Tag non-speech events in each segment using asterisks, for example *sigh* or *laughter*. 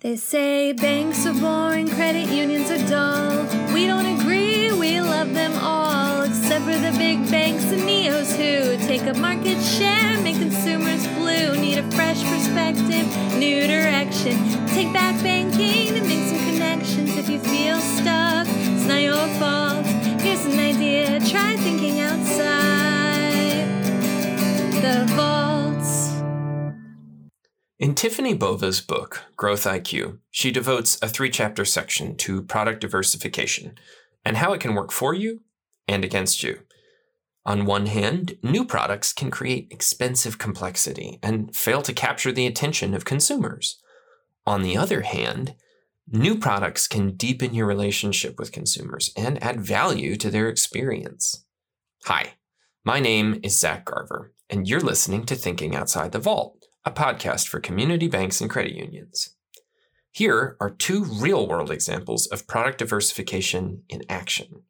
They say banks are boring, credit unions are dull. We don't agree, we love them all, except for the big banks and neos who take up market share, make consumers blue. Need a fresh perspective, new direction. Take back banking and make some connections. If you feel stuck, it's not your fault. Here's an idea, try thinking outside the vaults. In Tiffany Bova's book, Growth IQ, she devotes a three chapter section to product diversification and how it can work for you and against you. On one hand, new products can create expensive complexity and fail to capture the attention of consumers. On the other hand, new products can deepen your relationship with consumers and add value to their experience. Hi, my name is Zach Garver, and you're listening to Thinking Outside the Vault a podcast for community banks and credit unions. Here are two real world examples of product diversification in action.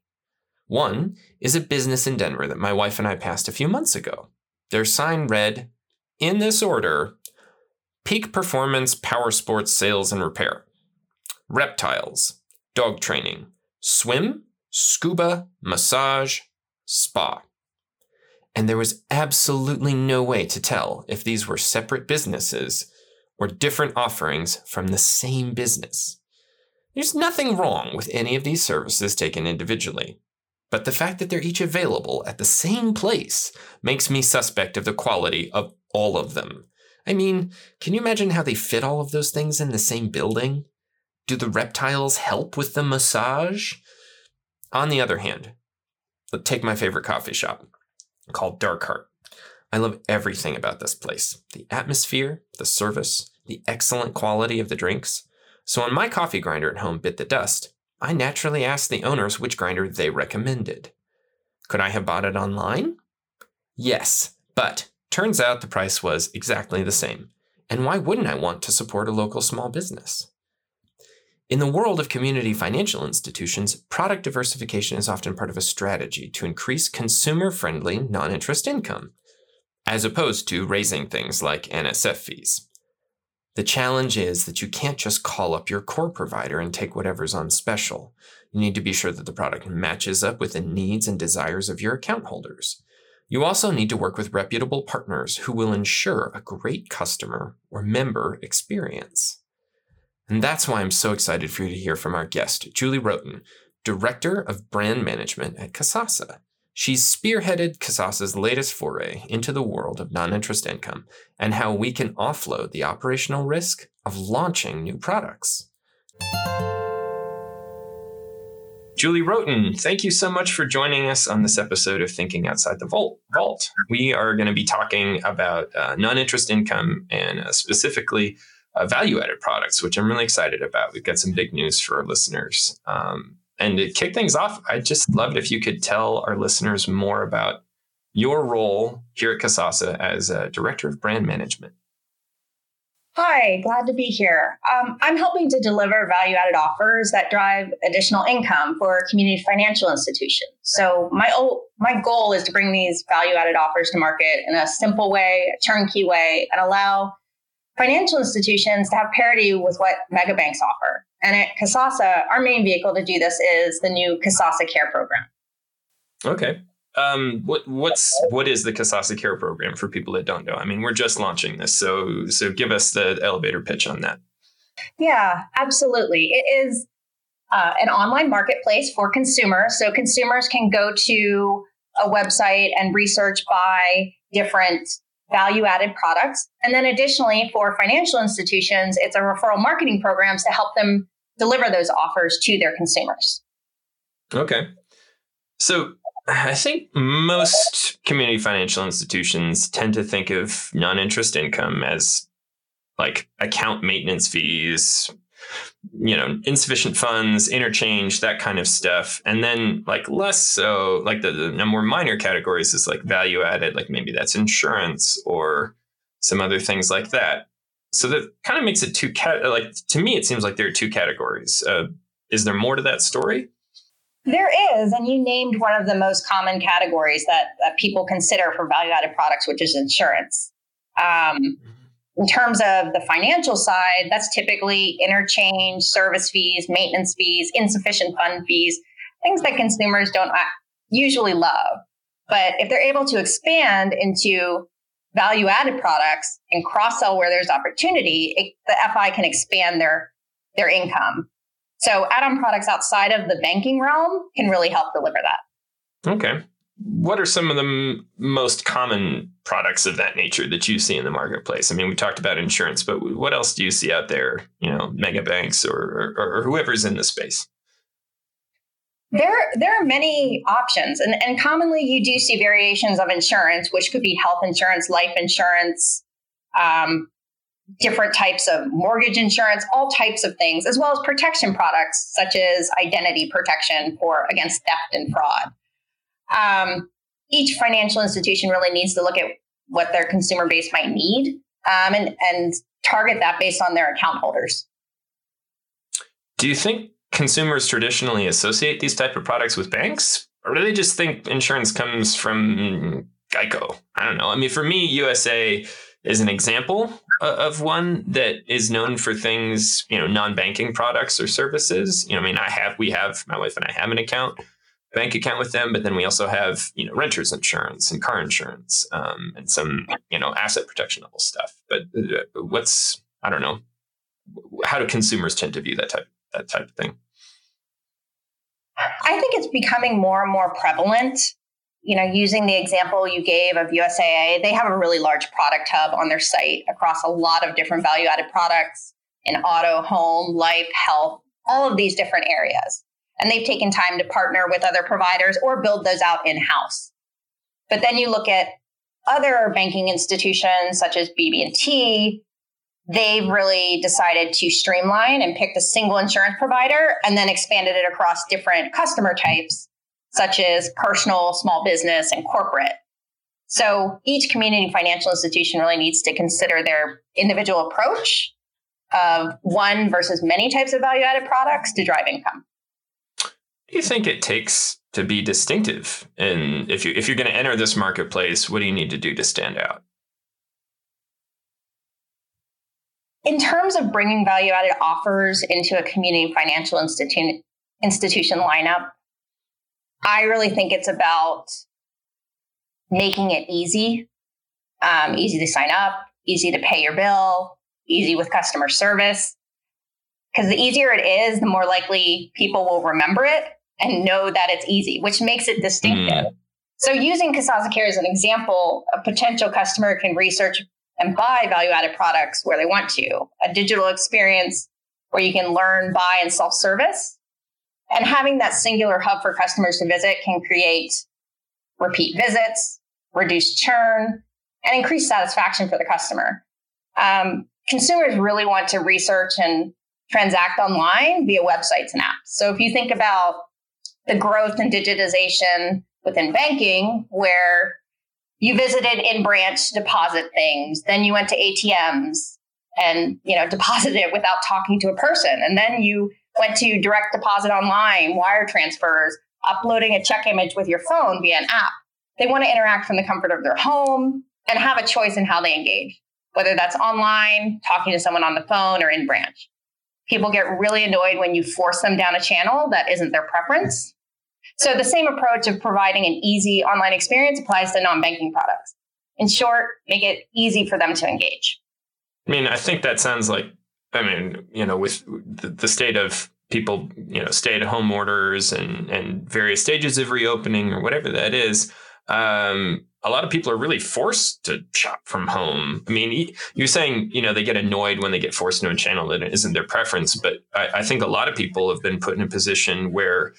One is a business in Denver that my wife and I passed a few months ago. Their sign read, in this order, Peak Performance Power Sports Sales and Repair, Reptiles, Dog Training, Swim, Scuba, Massage, Spa and there was absolutely no way to tell if these were separate businesses or different offerings from the same business. There's nothing wrong with any of these services taken individually, but the fact that they're each available at the same place makes me suspect of the quality of all of them. I mean, can you imagine how they fit all of those things in the same building? Do the reptiles help with the massage? On the other hand, take my favorite coffee shop called Dark Heart. I love everything about this place the atmosphere, the service, the excellent quality of the drinks. So when my coffee grinder at home bit the dust, I naturally asked the owners which grinder they recommended. Could I have bought it online? Yes, but turns out the price was exactly the same. And why wouldn't I want to support a local small business? In the world of community financial institutions, product diversification is often part of a strategy to increase consumer friendly non interest income, as opposed to raising things like NSF fees. The challenge is that you can't just call up your core provider and take whatever's on special. You need to be sure that the product matches up with the needs and desires of your account holders. You also need to work with reputable partners who will ensure a great customer or member experience. And that's why I'm so excited for you to hear from our guest, Julie Roughton, Director of Brand Management at Kasasa. She's spearheaded Kasasa's latest foray into the world of non interest income and how we can offload the operational risk of launching new products. Julie Roughton, thank you so much for joining us on this episode of Thinking Outside the Vault. We are going to be talking about uh, non interest income and uh, specifically uh, value added products, which I'm really excited about. We've got some big news for our listeners. Um, and to kick things off, I'd just love it if you could tell our listeners more about your role here at Kasasa as a director of brand management. Hi, glad to be here. Um, I'm helping to deliver value added offers that drive additional income for community financial institutions. So, my, my goal is to bring these value added offers to market in a simple way, a turnkey way, and allow financial institutions to have parity with what mega banks offer. And at Kasasa, our main vehicle to do this is the new Kasasa Care program. Okay. Um, what what's what is the Kasasa Care program for people that don't know? I mean, we're just launching this, so so give us the elevator pitch on that. Yeah, absolutely. It is uh, an online marketplace for consumers, so consumers can go to a website and research by different value added products. And then additionally, for financial institutions, it's a referral marketing programs to help them deliver those offers to their consumers. Okay. So I think most community financial institutions tend to think of non interest income as like account maintenance fees, you know, insufficient funds, interchange, that kind of stuff. And then like less so, like the, the more minor categories is like value added, like maybe that's insurance or some other things like that. So that kind of makes it two cat like to me it seems like there are two categories. Uh, is there more to that story? There is, and you named one of the most common categories that, that people consider for value added products, which is insurance. Um, in terms of the financial side, that's typically interchange, service fees, maintenance fees, insufficient fund fees, things that consumers don't uh, usually love. But if they're able to expand into value added products and cross sell where there's opportunity, it, the FI can expand their, their income. So add on products outside of the banking realm can really help deliver that. Okay. What are some of the m- most common products of that nature that you see in the marketplace? I mean, we talked about insurance, but what else do you see out there? You know, mega banks or, or, or whoever's in the space. There, there are many options, and, and commonly you do see variations of insurance, which could be health insurance, life insurance, um, different types of mortgage insurance, all types of things, as well as protection products such as identity protection for against theft and fraud. Um, each financial institution really needs to look at what their consumer base might need um, and, and target that based on their account holders. Do you think consumers traditionally associate these type of products with banks, or do they just think insurance comes from Geico? I don't know. I mean, for me, USAA is an example of one that is known for things, you know, non-banking products or services. You know, I mean, I have, we have, my wife and I have an account, bank account with them, but then we also have, you know, renters insurance and car insurance um, and some, you know, asset protection level stuff. But uh, what's, I don't know, how do consumers tend to view that type that type of thing? I think it's becoming more and more prevalent. You know, using the example you gave of USAA, they have a really large product hub on their site across a lot of different value added products in auto, home, life, health, all of these different areas. And they've taken time to partner with other providers or build those out in house. But then you look at other banking institutions such as BB&T they've really decided to streamline and picked a single insurance provider and then expanded it across different customer types, such as personal, small business, and corporate. So each community financial institution really needs to consider their individual approach of one versus many types of value added products to drive income. Do you think it takes to be distinctive? And if you if you're going to enter this marketplace, what do you need to do to stand out? in terms of bringing value added offers into a community financial institution institution lineup, I really think it's about making it easy, um, easy to sign up, easy to pay your bill, easy with customer service. Because the easier it is, the more likely people will remember it and know that it's easy, which makes it distinctive. Mm. So, using Kasasa Care as an example, a potential customer can research and buy value added products where they want to, a digital experience where you can learn, buy, and self service. And having that singular hub for customers to visit can create repeat visits, reduce churn, and increase satisfaction for the customer. Um, consumers really want to research and transact online via websites and apps. So if you think about the growth and digitization within banking, where you visited in branch to deposit things then you went to atms and you know *laughs* deposited it without talking to a person. And then you went to direct deposit online wire transfers uploading a check image with your phone via an app. They want to interact from the comfort of their home and have a choice in how they engage whether that's online talking to someone on the phone or in branch. People get really annoyed when you force them down a channel that isn't their preference so the same approach of providing an easy online experience applies to non-banking products. In short, make it easy for them to engage. I mean, I think that sounds like, I mean, you know, with the, state of people, you know, stay at home orders and, and various stages of reopening or whatever that is, um, a lot of people are really forced to shop from home. I mean, you're saying, you know, they get annoyed when they get forced into a channel that isn't their preference, but I, I think a lot of people have been put in a position where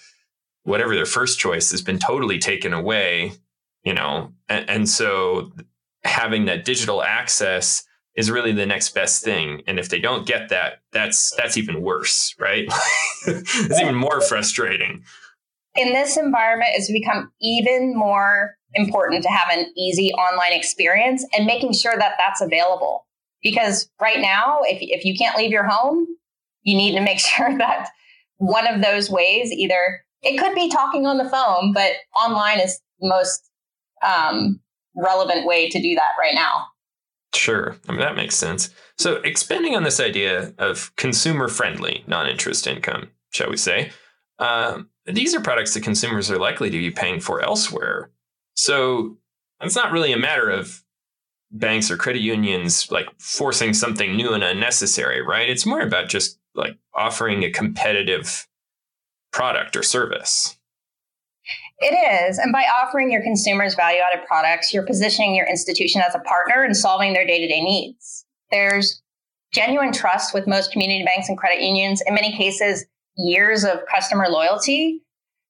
whatever their first choice has been totally taken away, you know, and, and so having that digital access is really the next best thing. And if they don't get that, that's that's even worse, right? *laughs* it's even more frustrating. In this environment, it's become even more important to have an easy online experience and making sure that that's available. Because right now, if, if you can't leave your home, you need to make *laughs* sure that one of those ways, either it could be talking on the phone, but online is the most um, relevant way to do that right now. Sure. I mean, that makes sense. So, expanding on this idea of consumer friendly non interest income, shall we say, um, these are products that consumers are likely to be paying for elsewhere. So, it's not really a matter of banks or credit unions like forcing something new and unnecessary, right? It's more about just like offering a competitive product or service. It is. And by offering your consumers value added products, you're positioning your institution as a partner in solving their day to day needs. There's genuine trust with most community banks and credit unions, in many cases, years of customer loyalty.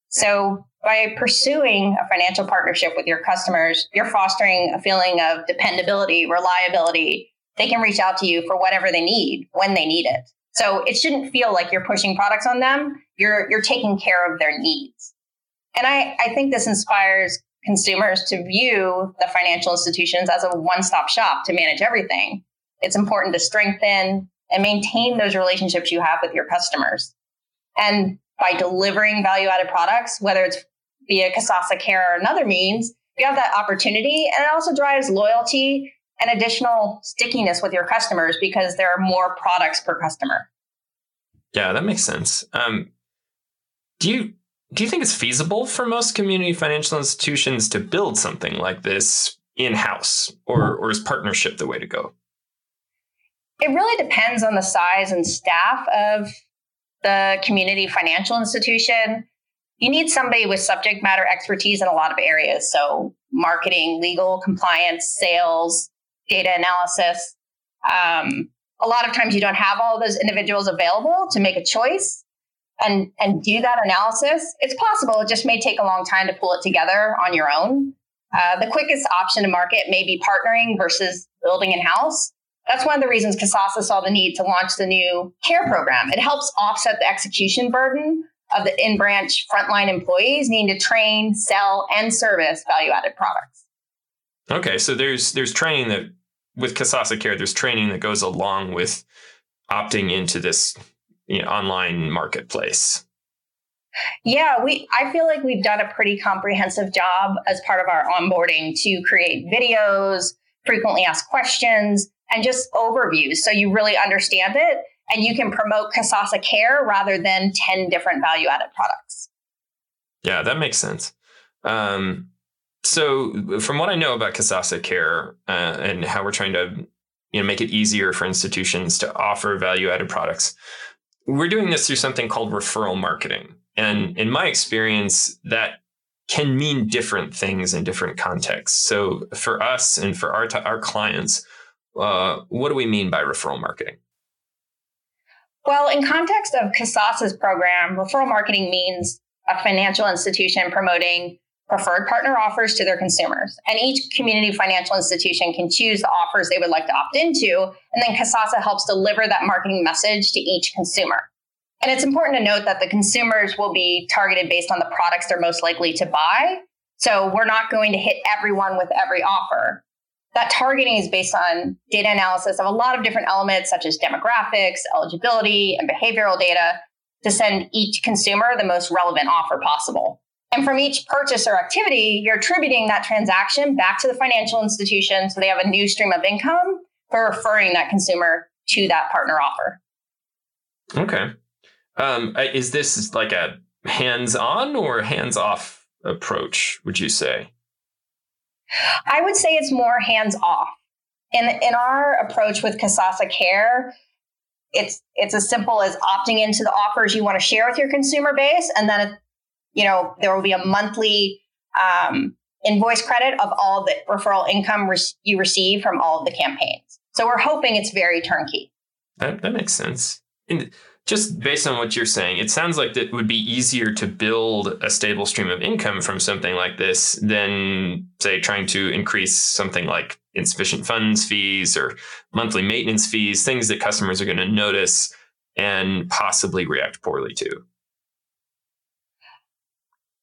So by pursuing a financial partnership with your customers, you're fostering a feeling of dependability, reliability. They can reach out to you for whatever they need when they need it. So it shouldn't feel like you're pushing products on them. You're you're taking care of their needs. And I, I think this inspires consumers to view the financial institutions as a one-stop shop to manage everything. It's important to strengthen and maintain those relationships you have with your customers. And by delivering value-added products, whether it's via Kasasa Care or another means, you have that opportunity. And it also drives loyalty and additional stickiness with your customers because there are more products per customer. Yeah, that makes sense. Um, do you do you think it's feasible for most community financial institutions to build something like this in house, or or is partnership the way to go? It really depends on the size and staff of the community financial institution you need somebody with subject matter expertise in a lot of areas. So, marketing, legal, compliance, sales, data analysis. Um, a lot of times you don't have all those individuals available to make a choice and, and do that analysis. It's possible, it just may take a long time to pull it together on your own. Uh, the quickest option to market may be partnering versus building in house. That's one of the reasons Kasasa saw the need to launch the new CARE program. It helps offset the execution burden of the in branch frontline employees needing to train, sell, and service value added products. Okay, so there's there's training that with Kasasa Care, there's training that goes along with opting into this you know, online marketplace. Yeah, we I feel like we've done a pretty comprehensive job as part of our onboarding to create videos, frequently asked questions, and just overviews so you really understand it and you can promote Kasasa Care rather than 10 different value added products. Yeah, that makes sense. Um, so, from what I know about Kasasa Care uh, and how we're trying to you know, make it easier for institutions to offer value added products, we're doing this through something called referral marketing. And in my experience, that can mean different things in different contexts. So, for us and for our, our clients, uh, what do we mean by referral marketing? Well, in context of Kasasa's program, referral marketing means a financial institution promoting preferred partner offers to their consumers. And each community financial institution can choose the offers they would like to opt into. And then Kasasa helps deliver that marketing message to each consumer. And it's important to note that the consumers will be targeted based on the products they're most likely to buy. So we're not going to hit everyone with every offer that targeting is based on data analysis of a lot of different elements such as demographics, eligibility, and behavioral data to send each consumer the most relevant offer possible. And from each purchase or activity, you're attributing that transaction back to the financial institution so they have a new stream of income for referring that consumer to that partner offer. Okay. Um, is this like a hands on or hands off approach, would you say? I would say it's more hands off. In, in our approach with Kasasa Care, it's it's as simple as opting into the offers you want to share with your consumer base, and then you know there will be a monthly um, invoice credit of all the referral income you receive from all of the campaigns. So we're hoping it's very turnkey. That that makes sense. And just based on what you're saying, it sounds like it would be easier to build a stable stream of income from something like this than, say, trying to increase something like insufficient funds fees or monthly maintenance fees, things that customers are going to notice and possibly react poorly to.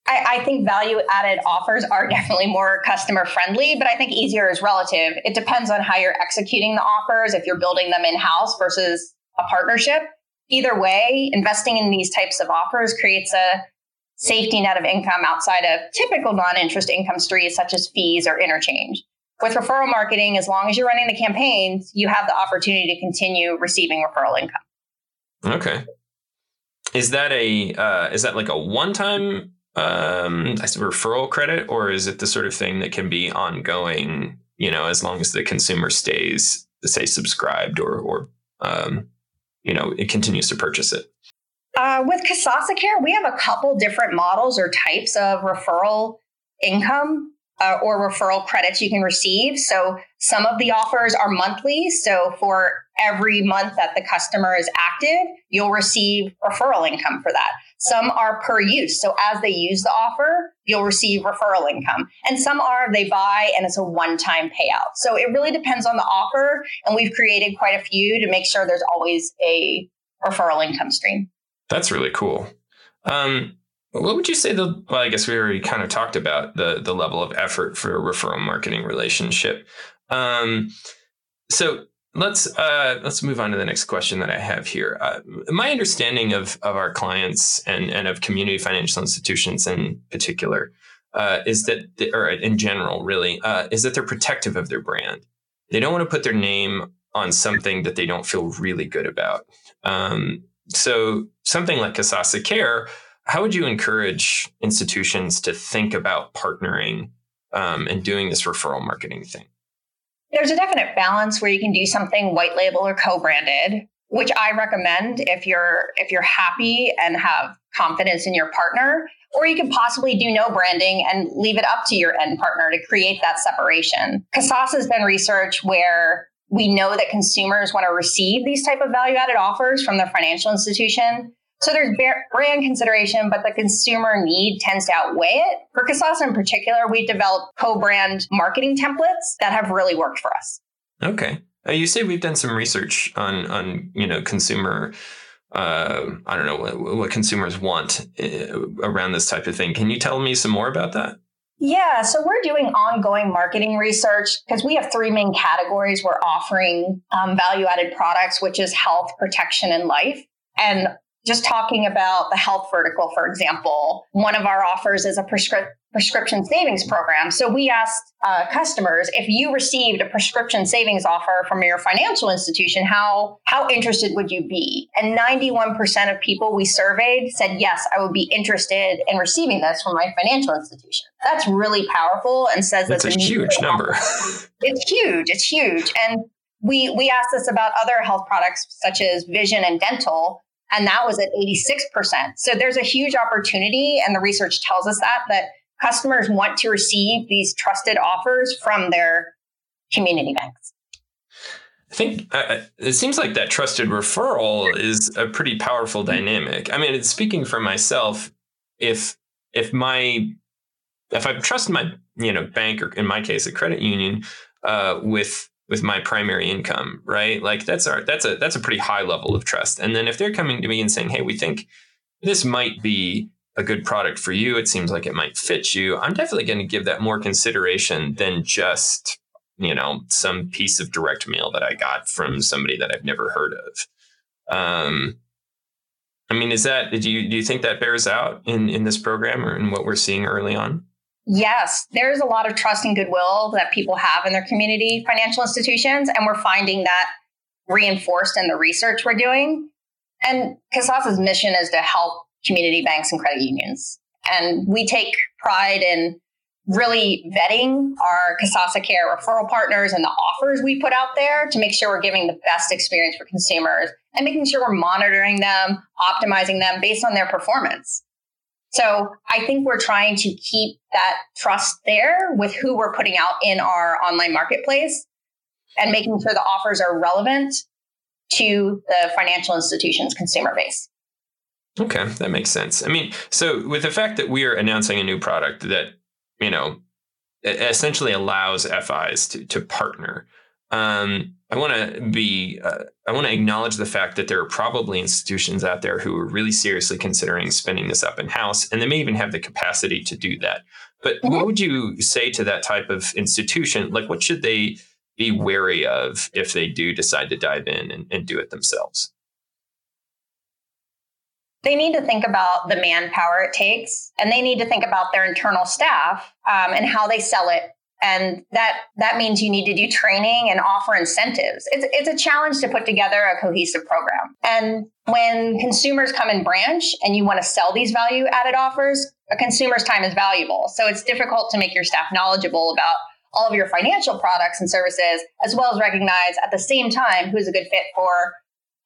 I, I think value added offers are *laughs* definitely more customer friendly, but I think easier is relative. It depends on how you're executing the offers, if you're building them in house versus a partnership either way, investing in these types of offers creates a safety net of income outside of typical non interest income streams such as fees or interchange. with referral marketing, as long as you're running the campaigns, you have the opportunity to continue receiving referral income. Okay. Is that a uh, is that like a one time um, I said referral credit, or is it the sort of thing that can be ongoing? You know, as long as the consumer stays, say, subscribed or or um, you know, it continues to purchase it. Uh, with Kasasa Care, we have a couple different models or types of referral income uh, or referral credits you can receive. So some of the offers are monthly. So for every month that the customer is active, you'll receive referral income for that. Some are per use. So as they use the offer, you'll receive referral income. And some are they buy and it's a one time payout. So it really depends on the offer. And we've created quite a few to make sure there's always a referral income stream. That's really cool. Um, what would you say the well, I guess we already kind of talked about the the level of effort for a referral marketing relationship. Um, so let's uh, let's move on to the next question that I have here. Uh, my understanding of of our clients and and of community financial institutions in particular uh, is that, they, or in general, really, uh, is that they're protective of their brand. They don't want to put their name on something that they don't feel really good about. Um, so something like Kasasa Care how would you encourage institutions to think about partnering um, and doing this referral marketing thing? There's a definite balance where you can do something white label or co-branded, which I recommend if you're if you're happy and have confidence in your partner, or you can possibly do no branding and leave it up to your end partner to create that separation. Kasasa has been research where we know that consumers want to receive these type of value added offers from their financial institution so there's brand consideration, but the consumer need tends to outweigh it. For Kasasa in particular, we developed co-brand marketing templates that have really worked for us. Okay. Uh, you say we've done some research on on you know consumer uh, I don't know what, what consumers want uh, around this type of thing. Can you tell me some more about that? Yeah, so we're doing ongoing marketing research because we have three main categories we're offering um, value added products, which is health, protection, and life. And just talking about the health vertical, for example, one of our offers is a prescri- prescription savings program. So we asked uh, customers if you received a prescription savings offer from your financial institution, how how interested would you be? And 91% of people we surveyed said yes, I would be interested in receiving this from my financial institution. That's really powerful and says that's that a huge number. *laughs* it's huge. It's huge. And we we asked this about other health products such as vision and dental and that was at 86%. So there's a huge opportunity, and the research tells us that, that customers want to receive these trusted offers from their community banks. I think uh, it seems like that trusted referral is a pretty powerful dynamic. I mean, it's speaking for myself. If if my if I trust my you know bank or in my case a credit union uh, with with my primary income, right? Like that's our that's a that's a pretty high level of trust. And then if they're coming to me and saying, "Hey, we think this might be a good product for you. It seems like it might fit you." I'm definitely going to give that more consideration than just, you know, some piece of direct mail that I got from somebody that I've never heard of. Um I mean, is that do you do you think that bears out in in this program or in what we're seeing early on? Yes, there's a lot of trust and goodwill that people have in their community financial institutions. And we're finding that reinforced in the research we're doing. And Kasasa's mission is to help community banks and credit unions. And we take pride in really vetting our Kasasa Care referral partners and the offers we put out there to make sure we're giving the best experience for consumers and making sure we're monitoring them, optimizing them based on their performance. So I think we're trying to keep that trust there with who we're putting out in our online marketplace and making sure the offers are relevant to the financial institution's consumer base. Okay, that makes sense. I mean, so with the fact that we are announcing a new product that, you know, essentially allows FIs to, to partner, um, I want to be, uh, I want to acknowledge the fact that there are probably institutions out there who are really seriously considering spinning this up in house, and they may even have the capacity to do that. But mm-hmm. what would you say to that type of institution? Like, what should they be wary of if they do decide to dive in and, and do it themselves? They need to think about the manpower it takes, and they need to think about their internal staff um, and how they sell it and that that means you need to do training and offer incentives. It's, it's a challenge to put together a cohesive program. And when consumers come in branch and you want to sell these value added offers a consumer's time is valuable. So it's difficult to make your staff knowledgeable about all of your financial products and services as well as recognize at the same time who's a good fit for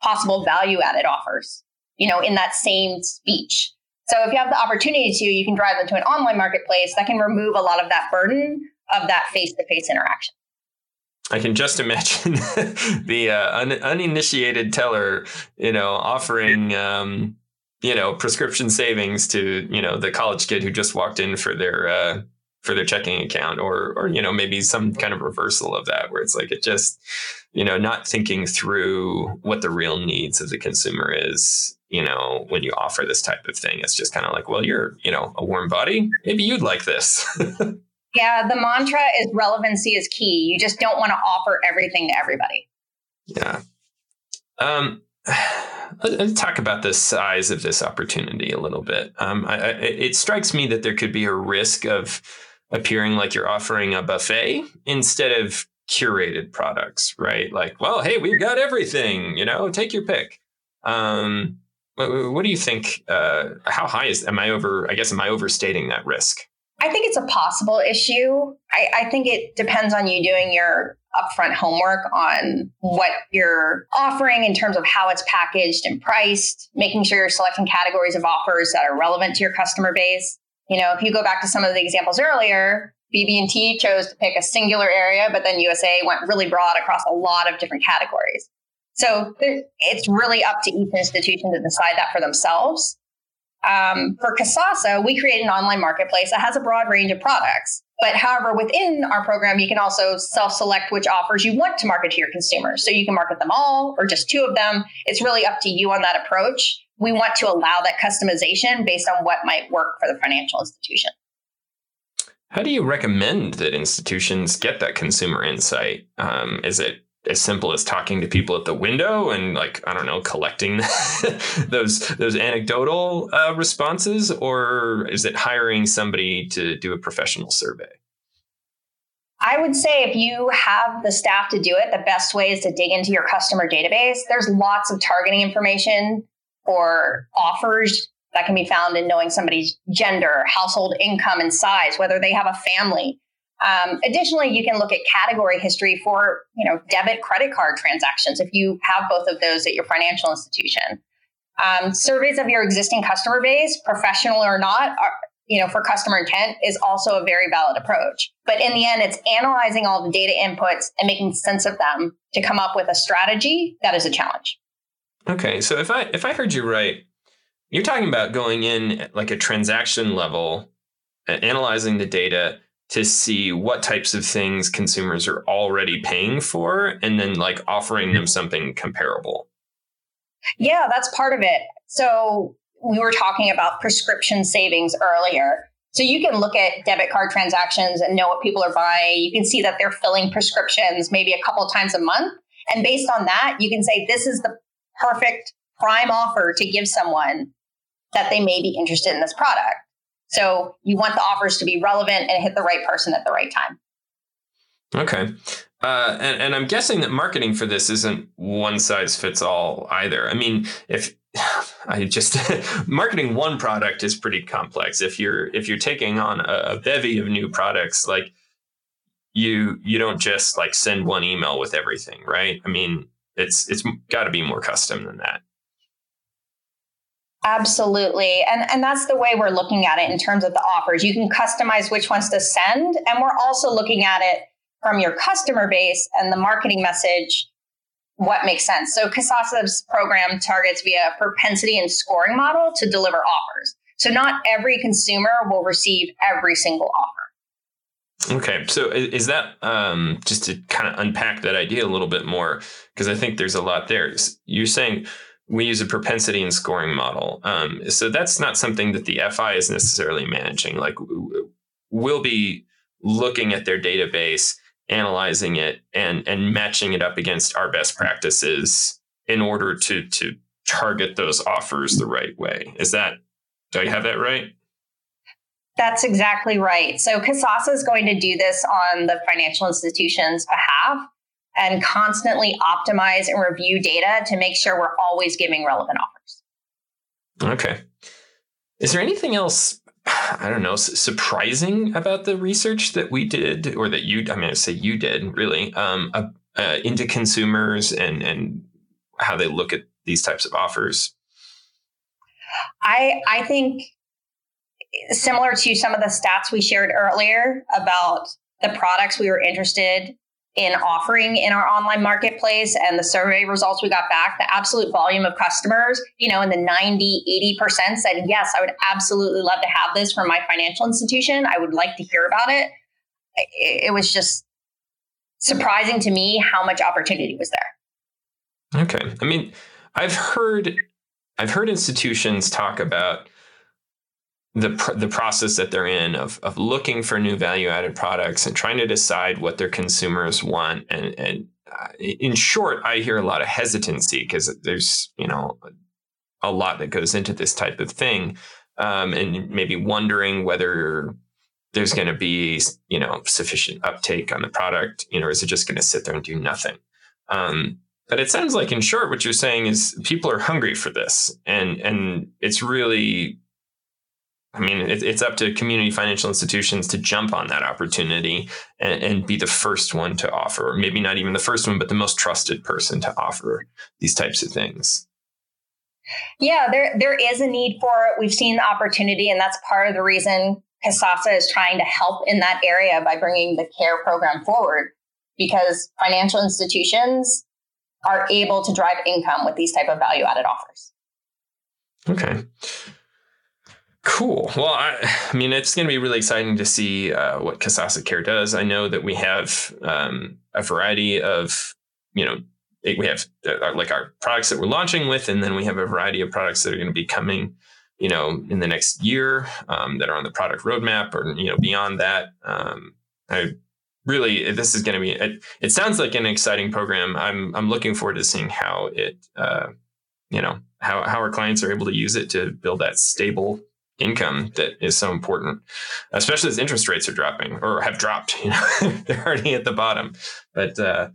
possible value added offers you know in that same speech. So if you have the opportunity to you can drive them to an online marketplace that can remove a lot of that burden of that face to face interaction. I can just imagine *laughs* the uh, un- uninitiated teller, you know, offering, um, you know, prescription savings to, you know, the college kid who just walked in for their uh, for their checking account, or or you know, maybe some kind of reversal of that, where it's like it just, you know, not thinking through what the real needs of the consumer is. You know, when you offer this type of thing, it's just kind of like, well, you're, you know, a warm body. Maybe you'd like this. *laughs* Yeah, the mantra is relevancy is key. You just don't want to offer everything to everybody. Yeah. Um, *sighs* let's talk about the size of this opportunity a little bit. Um, I, I, it strikes me that there could be a risk of appearing like you're offering a buffet instead of curated products, right? Like, well, hey, we've got everything. You know, take your pick. Um, what, what do you think? Uh, how high is? Am I over? I guess am I overstating that risk? I think it's a possible issue. I, I, think it depends on you doing your upfront homework on what you're offering in terms of how it's packaged and priced, making sure you're selecting categories of offers that are relevant to your customer base. You know, if you go back to some of the examples earlier, BB&T chose to pick a singular area, but then USAA went really broad across a lot of different categories. So it's really up to each institution to decide that for themselves. Um, for Kasasa, we create an online marketplace that has a broad range of products. But however, within our program, you can also self select which offers you want to market to your consumers. So you can market them all or just two of them. It's really up to you on that approach. We want to allow that customization based on what might work for the financial institution. How do you recommend that institutions get that consumer insight? Um, is it as simple as talking to people at the window and like I don't know collecting *laughs* those those anecdotal uh, responses, or is it hiring somebody to do a professional survey? I would say if you have the staff to do it, the best way is to dig into your customer database. There's lots of targeting information for offers that can be found in knowing somebody's gender, household income, and size, whether they have a family, um, additionally, you can look at category history for you know debit credit card transactions if you have both of those at your financial institution. Um, surveys of your existing customer base, professional or not, are, you know, for customer intent is also a very valid approach. But in the end, it's analyzing all the data inputs and making sense of them to come up with a strategy that is a challenge. Okay, so if I if I heard you right, you're talking about going in like a transaction level, analyzing the data, to see what types of things consumers are already paying for and then like offering them mm-hmm. something comparable. Yeah, that's part of it. So we were talking about prescription savings earlier. So you can look at debit card transactions and know what people are buying. You can see that they're filling prescriptions maybe a couple times a month. And based on that, you can say this is the perfect prime offer to give someone that they may be interested in this product. So you want the offers to be relevant and hit the right person at the right time. Okay. Uh, and, and I'm guessing that marketing for this isn't one size fits all either. I mean, if *sighs* I just *laughs* marketing one product is pretty complex. If you're if you're taking on a, a bevy of new products, like you you don't just like send one email with everything, right? I mean, it's it's got to be more custom than that. Absolutely. And, and that's the way we're looking at it in terms of the offers. You can customize which ones to send. And we're also looking at it from your customer base and the marketing message, what makes sense. So Kasasa's program targets via propensity and scoring model to deliver offers. So not every consumer will receive every single offer. Okay, so is that um, just to kind of unpack that idea a little bit more? Because I think there's a lot there. You're saying we use a propensity and scoring model. Um, so that's not something that the FI is necessarily managing. Like we'll be looking at their database, analyzing it, and and matching it up against our best practices in order to to target those offers the right way. Is that do I have that right? That's exactly right. So Kasasa is going to do this on the financial institution's behalf and constantly optimize and review data to make sure we're always giving relevant offers. Okay. Is there anything else, I don't know, surprising about the research that we did or that you, I mean, I say you did really, um, uh, uh, into consumers and, and how they look at these types of offers? I, I think similar to some of the stats we shared earlier about the products we were interested in offering in our online marketplace and the survey results we got back, the absolute volume of customers, you know, in the 90, 80% said, yes, I would absolutely love to have this from my financial institution. I would like to hear about it. It was just surprising to me how much opportunity was there. Okay. I mean, I've heard I've heard institutions talk about the pr- the process that they're in of of looking for new value added products and trying to decide what their consumers want. And and uh, in short I hear a lot of hesitancy because there's you know a lot that goes into this type of thing um, and maybe wondering whether there's going to be you know sufficient uptake on the product. You know is it just going to sit there and do nothing? Um, but it sounds like in short what you're saying is people are hungry for this. And and it's really I mean, it's up to community financial institutions to jump on that opportunity and, and, be the first one to offer, or maybe not even the first one, but the most trusted person to offer these types of things. Yeah, there there is a need for it. We've seen the opportunity, and that's part of the reason Kasasa is trying to help in that area by bringing the CARE program forward, because financial institutions are able to drive income with these type of value added offers. Okay. Cool. Well, I, I mean, it's going to be really exciting to see uh, what Kasasa Care does. I know that we have um, a variety of, you know, we have uh, like our products that we're launching with, and then we have a variety of products that are going to be coming, you know, in the next year um, that are on the product roadmap, or you know, beyond that. Um, I really, this is going to be. It, it, sounds like an exciting program. I'm I'm looking forward to seeing how it, uh, you know, how how our clients are able to use it to build that stable income that is so important, especially as interest rates are dropping or have dropped. You know, *laughs* they're already at the bottom. But uh,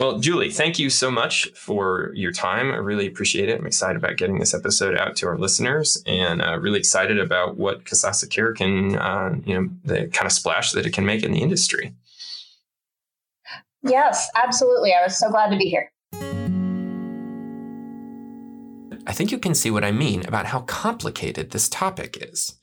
well, Julie, thank you so much for your time. I really appreciate it. I'm excited about getting this episode out to our listeners, and uh, really excited about what Kasasa Care can, uh, you know, the kind of splash that it can make in the industry. Yes, absolutely. I was so glad to be here. I think you can see what I mean about how complicated this topic is.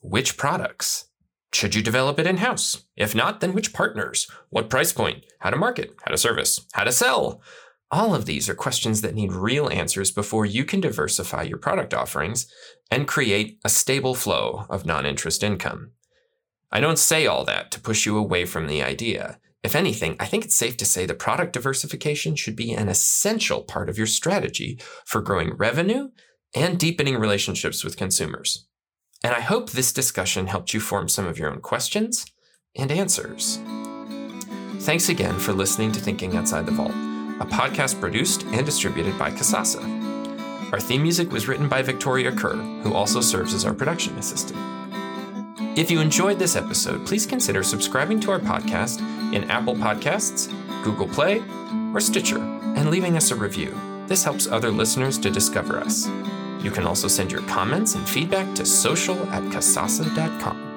Which products? Should you develop it in house? If not, then which partners? What price point? How to market? How to service? How to sell? All of these are questions that need real answers before you can diversify your product offerings and create a stable flow of non interest income. I don't say all that to push you away from the idea. If anything, I think it's safe to say that product diversification should be an essential part of your strategy for growing revenue and deepening relationships with consumers. And I hope this discussion helped you form some of your own questions and answers. Thanks again for listening to Thinking Outside the Vault, a podcast produced and distributed by Kasasa. Our theme music was written by Victoria Kerr, who also serves as our production assistant. If you enjoyed this episode, please consider subscribing to our podcast in Apple Podcasts, Google Play, or Stitcher and leaving us a review. This helps other listeners to discover us. You can also send your comments and feedback to social at kasasa.com.